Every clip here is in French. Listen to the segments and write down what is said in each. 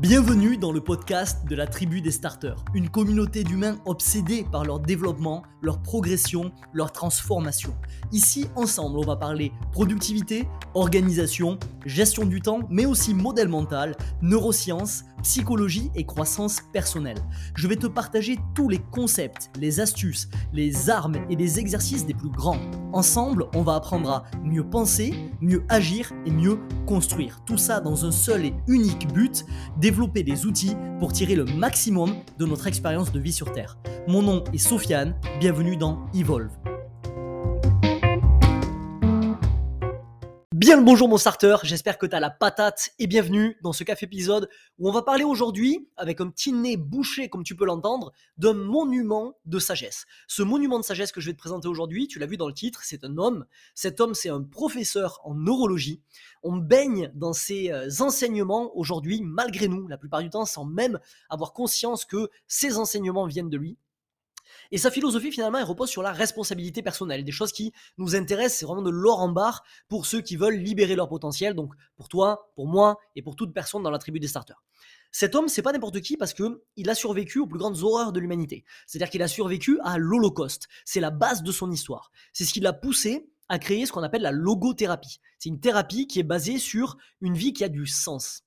Bienvenue dans le podcast de la tribu des starters, une communauté d'humains obsédés par leur développement, leur progression, leur transformation. Ici, ensemble, on va parler productivité, organisation, gestion du temps, mais aussi modèle mental, neurosciences, psychologie et croissance personnelle. Je vais te partager tous les concepts, les astuces, les armes et les exercices des plus grands. Ensemble, on va apprendre à mieux penser, mieux agir et mieux construire. Tout ça dans un seul et unique but, développer des outils pour tirer le maximum de notre expérience de vie sur Terre. Mon nom est Sofiane, bienvenue dans Evolve. Bien le bonjour mon starter, j'espère que tu as la patate et bienvenue dans ce café épisode où on va parler aujourd'hui, avec un petit nez bouché comme tu peux l'entendre, d'un monument de sagesse. Ce monument de sagesse que je vais te présenter aujourd'hui, tu l'as vu dans le titre, c'est un homme. Cet homme, c'est un professeur en neurologie. On baigne dans ses euh, enseignements aujourd'hui, malgré nous, la plupart du temps, sans même avoir conscience que ces enseignements viennent de lui. Et sa philosophie, finalement, elle repose sur la responsabilité personnelle. Des choses qui nous intéressent, c'est vraiment de l'or en barre pour ceux qui veulent libérer leur potentiel. Donc, pour toi, pour moi et pour toute personne dans la tribu des starters. Cet homme, c'est pas n'importe qui parce que il a survécu aux plus grandes horreurs de l'humanité. C'est-à-dire qu'il a survécu à l'Holocauste. C'est la base de son histoire. C'est ce qui l'a poussé à créer ce qu'on appelle la logothérapie. C'est une thérapie qui est basée sur une vie qui a du sens.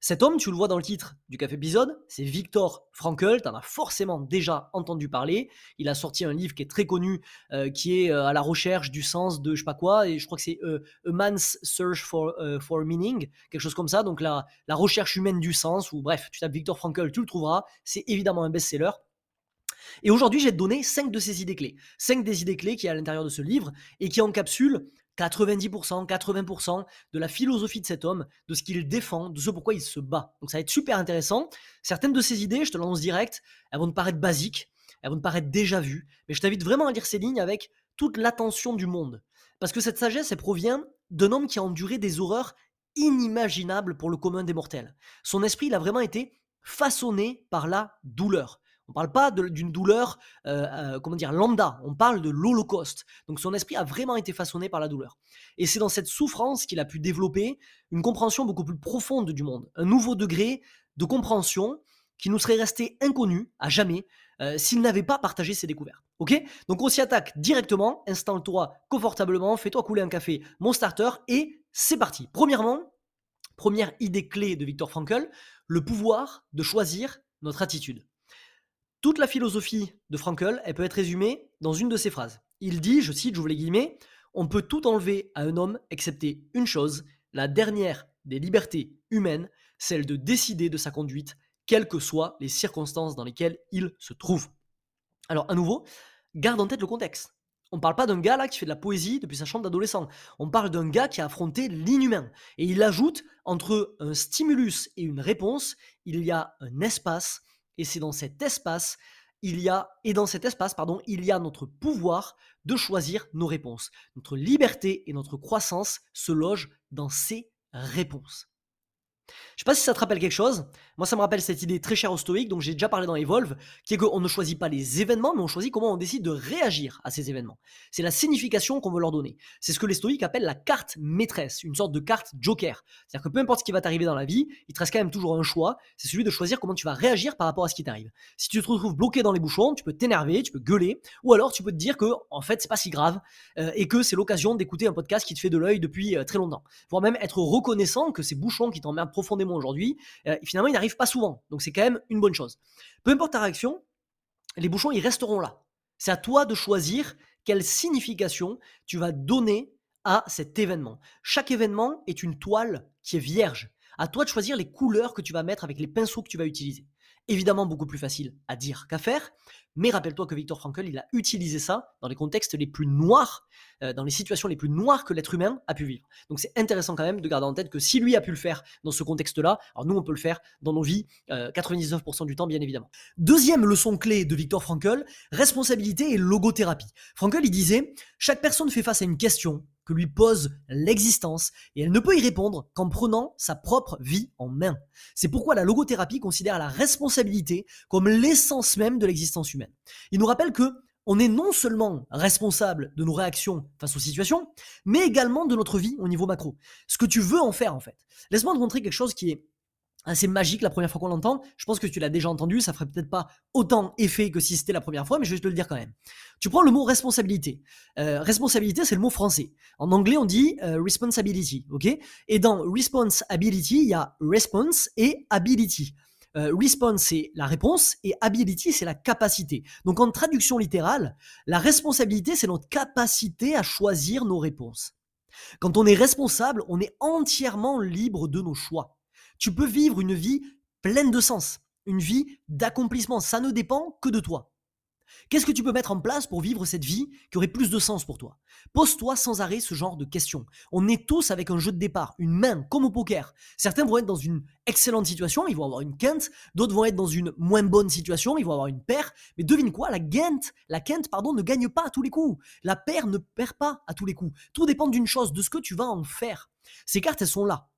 Cet homme, tu le vois dans le titre du café épisode, c'est Victor Frankl, tu en as forcément déjà entendu parler. Il a sorti un livre qui est très connu, euh, qui est euh, à la recherche du sens de je sais pas quoi, et je crois que c'est euh, A Man's Search for, for Meaning, quelque chose comme ça, donc la, la recherche humaine du sens, ou bref, tu tapes Victor Frankl, tu le trouveras, c'est évidemment un best-seller. Et aujourd'hui, te donner 5 de ces idées clés. 5 des idées clés qui est à l'intérieur de ce livre et qui encapsulent 90%, 80% de la philosophie de cet homme, de ce qu'il défend, de ce pourquoi il se bat. Donc ça va être super intéressant. Certaines de ces idées, je te l'annonce direct, elles vont te paraître basiques, elles vont te paraître déjà vues, mais je t'invite vraiment à lire ces lignes avec toute l'attention du monde. Parce que cette sagesse, elle provient d'un homme qui a enduré des horreurs inimaginables pour le commun des mortels. Son esprit, il a vraiment été façonné par la douleur. On ne parle pas d'une douleur, euh, euh, comment dire, lambda. On parle de l'Holocauste. Donc son esprit a vraiment été façonné par la douleur. Et c'est dans cette souffrance qu'il a pu développer une compréhension beaucoup plus profonde du monde, un nouveau degré de compréhension qui nous serait resté inconnu à jamais euh, s'il n'avait pas partagé ses découvertes. Ok? Donc on s'y attaque directement. Installe-toi confortablement, fais-toi couler un café, mon starter, et c'est parti. Premièrement, première idée clé de Victor Frankl, le pouvoir de choisir notre attitude. Toute la philosophie de Frankl, elle peut être résumée dans une de ces phrases. Il dit, je cite, j'ouvre les guillemets, on peut tout enlever à un homme excepté une chose, la dernière des libertés humaines, celle de décider de sa conduite, quelles que soient les circonstances dans lesquelles il se trouve. Alors, à nouveau, garde en tête le contexte. On ne parle pas d'un gars là qui fait de la poésie depuis sa chambre d'adolescent. On parle d'un gars qui a affronté l'inhumain. Et il ajoute, entre un stimulus et une réponse, il y a un espace et c'est dans cet espace, il y a, et dans cet espace, pardon, il y a notre pouvoir de choisir nos réponses. Notre liberté et notre croissance se logent dans ces réponses. Je sais pas si ça te rappelle quelque chose. Moi, ça me rappelle cette idée très chère au stoïque, dont j'ai déjà parlé dans Evolve, qui est qu'on ne choisit pas les événements, mais on choisit comment on décide de réagir à ces événements. C'est la signification qu'on veut leur donner. C'est ce que les stoïques appellent la carte maîtresse, une sorte de carte joker. C'est-à-dire que peu importe ce qui va t'arriver dans la vie, il te reste quand même toujours un choix, c'est celui de choisir comment tu vas réagir par rapport à ce qui t'arrive. Si tu te retrouves bloqué dans les bouchons, tu peux t'énerver, tu peux gueuler, ou alors tu peux te dire que, en fait, c'est pas si grave, euh, et que c'est l'occasion d'écouter un podcast qui te fait de l'œil depuis euh, très longtemps. Voire même être reconnaissant que ces bouchons qui t'emmerdent profondément aujourd'hui, euh, finalement, ils n'arrivent pas souvent. Donc c'est quand même une bonne chose. Peu importe ta réaction, les bouchons, ils resteront là. C'est à toi de choisir quelle signification tu vas donner à cet événement. Chaque événement est une toile qui est vierge. À toi de choisir les couleurs que tu vas mettre avec les pinceaux que tu vas utiliser. Évidemment, beaucoup plus facile à dire qu'à faire, mais rappelle-toi que Victor Frankl, il a utilisé ça dans les contextes les plus noirs, euh, dans les situations les plus noires que l'être humain a pu vivre. Donc c'est intéressant quand même de garder en tête que si lui a pu le faire dans ce contexte-là, alors nous on peut le faire dans nos vies, 99% euh, du temps bien évidemment. Deuxième leçon clé de Victor Frankl, responsabilité et logothérapie. Frankl il disait, chaque personne fait face à une question, que lui pose l'existence et elle ne peut y répondre qu'en prenant sa propre vie en main. C'est pourquoi la logothérapie considère la responsabilité comme l'essence même de l'existence humaine. Il nous rappelle que on est non seulement responsable de nos réactions face aux situations, mais également de notre vie au niveau macro. Ce que tu veux en faire en fait. Laisse-moi te montrer quelque chose qui est assez magique la première fois qu'on l'entend. Je pense que tu l'as déjà entendu, ça ferait peut-être pas autant effet que si c'était la première fois, mais je vais te le dire quand même. Tu prends le mot responsabilité. Euh, responsabilité, c'est le mot français. En anglais, on dit euh, responsibility, ok? Et dans responsibility, il y a response et ability. Euh, response, c'est la réponse et ability, c'est la capacité. Donc en traduction littérale, la responsabilité, c'est notre capacité à choisir nos réponses. Quand on est responsable, on est entièrement libre de nos choix. Tu peux vivre une vie pleine de sens, une vie d'accomplissement. Ça ne dépend que de toi. Qu'est-ce que tu peux mettre en place pour vivre cette vie qui aurait plus de sens pour toi? Pose-toi sans arrêt ce genre de questions. On est tous avec un jeu de départ, une main, comme au poker. Certains vont être dans une excellente situation, ils vont avoir une quinte, d'autres vont être dans une moins bonne situation, ils vont avoir une paire. Mais devine quoi, la quinte, la quinte, pardon, ne gagne pas à tous les coups. La paire ne perd pas à tous les coups. Tout dépend d'une chose, de ce que tu vas en faire. Ces cartes, elles sont là.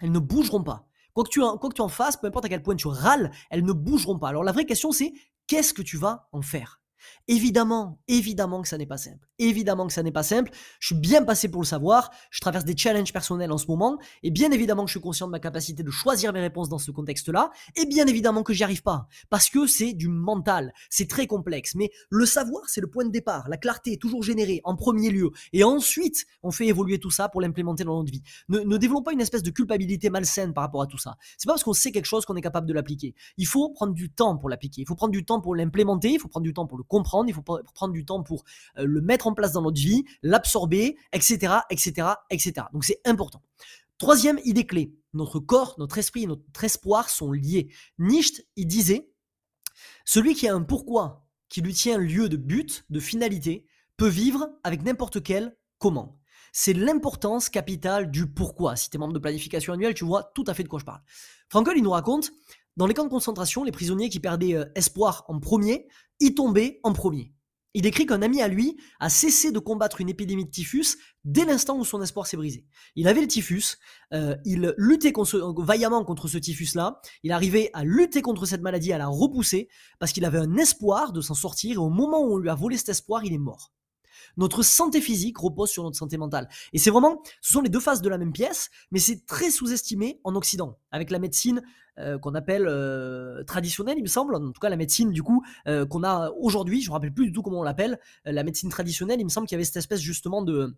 Elles ne bougeront pas. Quoi que, tu en, fasses, peu importe à quel point tu râles, elles ne bougeront pas. Alors la vraie question c'est qu'est-ce que tu vas en faire? Évidemment, évidemment que ça n'est pas simple. Évidemment que ça n'est pas simple. Je suis bien passé pour le savoir. Je traverse des challenges personnels en ce moment. Et bien évidemment que je suis conscient de ma capacité de choisir mes réponses dans ce contexte-là. Et bien évidemment que j'y arrive pas. Parce que c'est du mental. C'est très complexe. Mais le savoir, c'est le point de départ. La clarté est toujours générée en premier lieu. Et ensuite, on fait évoluer tout ça pour l'implémenter dans notre vie. Ne, développons pas une espèce de culpabilité malsaine par rapport à tout ça. C'est pas parce qu'on sait quelque chose qu'on est capable de l'appliquer. Il faut prendre du temps pour l'appliquer. Il faut prendre du temps pour l'implémenter. Il faut prendre du temps pour le comprendre, il faut prendre du temps pour euh, le mettre en place dans notre vie, l'absorber, etc., etc., etc. Donc c'est important. Troisième idée clé, notre corps, notre esprit et notre espoir sont liés. Nietzsche, il disait, celui qui a un pourquoi qui lui tient lieu de but, de finalité, peut vivre avec n'importe quel comment. C'est l'importance capitale du pourquoi. Si tu es membre de planification annuelle, tu vois tout à fait de quoi je parle. Frankel, il nous raconte, dans les camps de concentration, les prisonniers qui perdaient euh, espoir en premier, y tombaient en premier. Il décrit qu'un ami à lui a cessé de combattre une épidémie de typhus dès l'instant où son espoir s'est brisé. Il avait le typhus, euh, il luttait vaillamment contre ce typhus-là, il arrivait à lutter contre cette maladie, à la repousser, parce qu'il avait un espoir de s'en sortir, et au moment où on lui a volé cet espoir, il est mort. Notre santé physique repose sur notre santé mentale. Et c'est vraiment, ce sont les deux faces de la même pièce, mais c'est très sous-estimé en Occident, avec la médecine euh, qu'on appelle euh, traditionnelle, il me semble, en tout cas la médecine du coup euh, qu'on a aujourd'hui, je me rappelle plus du tout comment on l'appelle, la médecine traditionnelle, il me semble qu'il y avait cette espèce justement de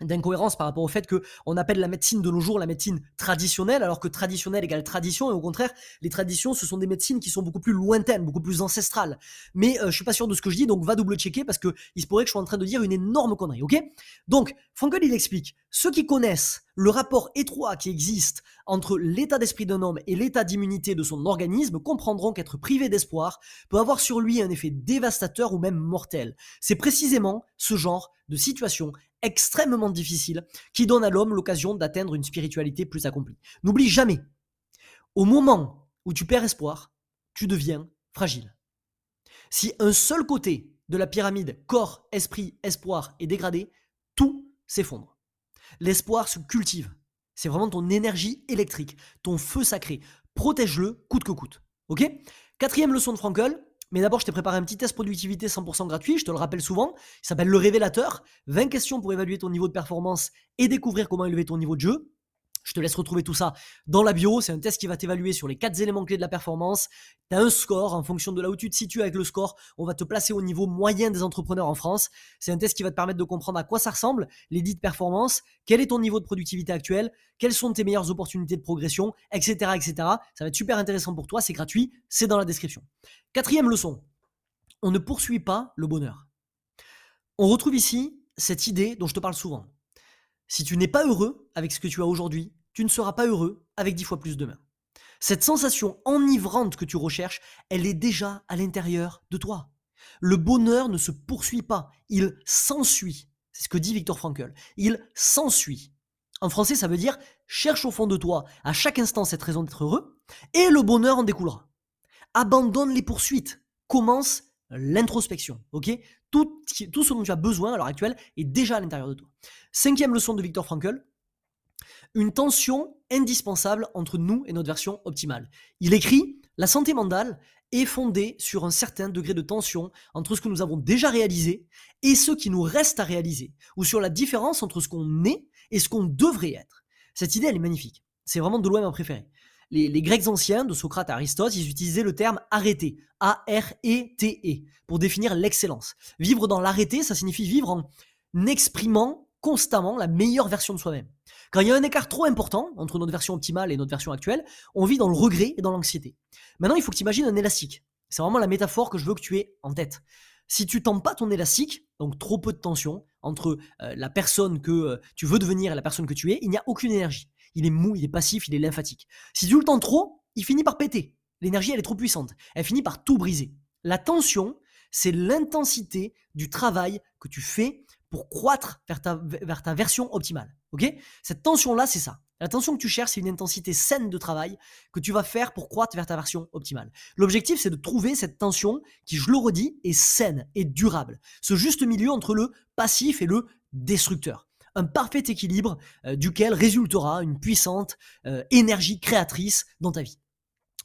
d'incohérence par rapport au fait que on appelle la médecine de nos jours la médecine traditionnelle alors que traditionnelle égale tradition et au contraire les traditions ce sont des médecines qui sont beaucoup plus lointaines beaucoup plus ancestrales mais euh, je suis pas sûr de ce que je dis donc va double checker parce que il se pourrait que je sois en train de dire une énorme connerie ok? Donc Frankel il explique ceux qui connaissent le rapport étroit qui existe entre l'état d'esprit d'un homme et l'état d'immunité de son organisme comprendront qu'être privé d'espoir peut avoir sur lui un effet dévastateur ou même mortel. C'est précisément ce genre de situation extrêmement difficile qui donne à l'homme l'occasion d'atteindre une spiritualité plus accomplie. N'oublie jamais, au moment où tu perds espoir, tu deviens fragile. Si un seul côté de la pyramide corps, esprit, espoir est dégradé, tout s'effondre. L'espoir se cultive. C'est vraiment ton énergie électrique, ton feu sacré. Protège-le coûte que coûte. Quatrième leçon de Frankel, mais d'abord, je t'ai préparé un petit test productivité 100% gratuit, je te le rappelle souvent. Il s'appelle le révélateur. 20 questions pour évaluer ton niveau de performance et découvrir comment élever ton niveau de jeu. Je te laisse retrouver tout ça dans la bio. C'est un test qui va t'évaluer sur les quatre éléments clés de la performance. Tu as un score en fonction de là où tu te situes avec le score. On va te placer au niveau moyen des entrepreneurs en France. C'est un test qui va te permettre de comprendre à quoi ça ressemble, les dites performances, quel est ton niveau de productivité actuel, quelles sont tes meilleures opportunités de progression, etc., etc. Ça va être super intéressant pour toi. C'est gratuit. C'est dans la description. Quatrième leçon. On ne poursuit pas le bonheur. On retrouve ici cette idée dont je te parle souvent. Si tu n'es pas heureux avec ce que tu as aujourd'hui, tu ne seras pas heureux avec dix fois plus demain. Cette sensation enivrante que tu recherches, elle est déjà à l'intérieur de toi. Le bonheur ne se poursuit pas, il s'ensuit. C'est ce que dit Victor Frankl. Il s'ensuit. En français, ça veut dire cherche au fond de toi à chaque instant cette raison d'être heureux, et le bonheur en découlera. Abandonne les poursuites. Commence l'introspection. Tout, ce dont tu as besoin à l'heure actuelle est déjà à l'intérieur de toi. Cinquième leçon de Victor Frankl. Une tension indispensable entre nous et notre version optimale. Il écrit La santé mentale est fondée sur un certain degré de tension entre ce que nous avons déjà réalisé et ce qui nous reste à réaliser, ou sur la différence entre ce qu'on est et ce qu'on devrait être. Cette idée, elle est magnifique. C'est vraiment de loin ma préférée. Les, Grecs anciens, de Socrate à Aristote, ils utilisaient le terme arrêter, A-R-E-T-E, pour définir l'excellence. Vivre dans l'arrêté, ça signifie vivre en exprimant constamment la meilleure version de soi-même. Quand il y a un écart trop important entre notre version optimale et notre version actuelle, on vit dans le regret et dans l'anxiété. Maintenant, il faut que tu imagines un élastique. C'est vraiment la métaphore que je veux que tu aies en tête. Si tu tends pas ton élastique, donc trop peu de tension entre euh, la personne que euh, tu veux devenir et la personne que tu es, il n'y a aucune énergie. Il est mou, il est passif, il est lymphatique. Si tu le tends trop, il finit par péter. L'énergie, elle est trop puissante. Elle finit par tout briser. La tension, c'est l'intensité du travail que tu fais pour croître vers ta, vers ta version optimale. Ok? Cette tension-là, c'est ça. La tension que tu cherches, c'est une intensité saine de travail que tu vas faire pour croître vers ta version optimale. L'objectif, c'est de trouver cette tension qui, je le redis, est saine et durable. Ce juste milieu entre le passif et le destructeur. Un parfait équilibre euh, duquel résultera une puissante euh, énergie créatrice dans ta vie.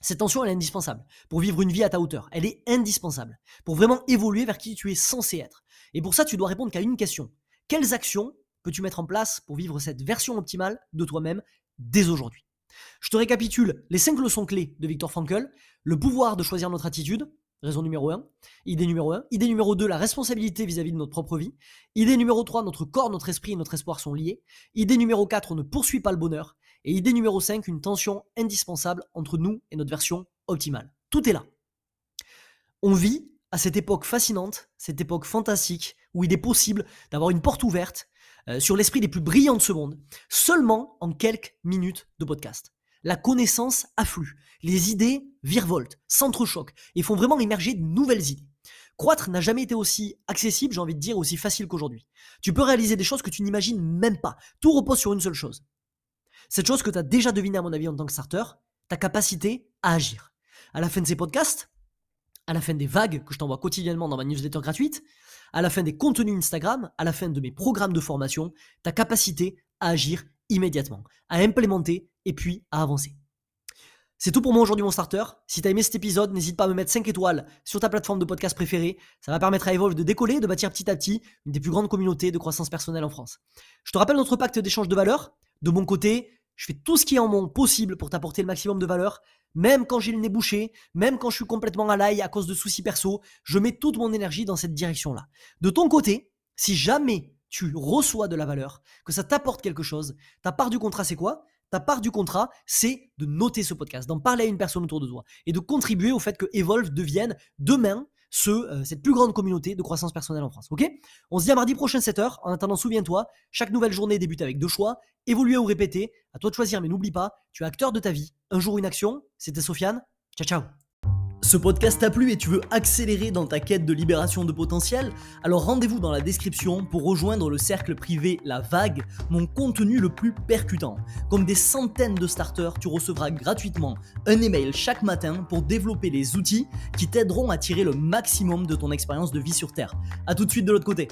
Cette tension, elle est indispensable pour vivre une vie à ta hauteur. Elle est indispensable pour vraiment évoluer vers qui tu es censé être. Et pour ça, tu dois répondre qu'à une question. Quelles actions peux-tu mettre en place pour vivre cette version optimale de toi-même dès aujourd'hui? Je te récapitule les 5 leçons clés de Victor Frankl. Le pouvoir de choisir notre attitude, raison numéro 1. Idée numéro 1. Idée numéro 2, la responsabilité vis-à-vis de notre propre vie. Idée numéro 3, notre corps, notre esprit et notre espoir sont liés. Idée numéro 4, on ne poursuit pas le bonheur. Et idée numéro 5, une tension indispensable entre nous et notre version optimale. Tout est là. On vit à cette époque fascinante, cette époque fantastique, où il est possible d'avoir une porte ouverte euh, sur l'esprit des plus brillants de ce monde, seulement en quelques minutes de podcast. La connaissance afflue, les idées virevoltent, s'entrechoquent et font vraiment émerger de nouvelles idées. Croître n'a jamais été aussi accessible, j'ai envie de dire, aussi facile qu'aujourd'hui. Tu peux réaliser des choses que tu n'imagines même pas. Tout repose sur une seule chose. Cette chose que tu as déjà devinée à mon avis en tant que starter, ta capacité à agir. À la fin de ces podcasts, à la fin des vagues que je t'envoie quotidiennement dans ma newsletter gratuite, à la fin des contenus Instagram, à la fin de mes programmes de formation, ta capacité à agir immédiatement, à implémenter et puis à avancer. C'est tout pour moi aujourd'hui mon starter. Si t'as aimé cet épisode, n'hésite pas à me mettre 5 étoiles sur ta plateforme de podcast préférée. Ça va permettre à Evolve de décoller, de bâtir petit à petit une des plus grandes communautés de croissance personnelle en France. Je te rappelle notre pacte d'échange de valeur. De mon côté, je fais tout ce qui est en mon possible pour t'apporter le maximum de valeur. Même quand j'ai le nez bouché, même quand je suis complètement à l'ail à cause de soucis perso, je mets toute mon énergie dans cette direction-là. De ton côté, si jamais tu reçois de la valeur, que ça t'apporte quelque chose, ta part du contrat c'est quoi? Ta part du contrat, c'est de noter ce podcast, d'en parler à une personne autour de toi et de contribuer au fait que Evolve devienne demain ce, euh, cette plus grande communauté de croissance personnelle en France. Ok? On se dit à mardi prochain 7h. En attendant, souviens-toi, chaque nouvelle journée débute avec deux choix, évoluer ou répéter. À toi de choisir, mais n'oublie pas, tu es acteur de ta vie. Un jour une action. C'était Sofiane. Ciao ciao ce podcast t'a plu et tu veux accélérer dans ta quête de libération de potentiel? Alors rendez-vous dans la description pour rejoindre le cercle privé La Vague, mon contenu le plus percutant. Comme des centaines de starters, tu recevras gratuitement un email chaque matin pour développer les outils qui t'aideront à tirer le maximum de ton expérience de vie sur Terre. A tout de suite de l'autre côté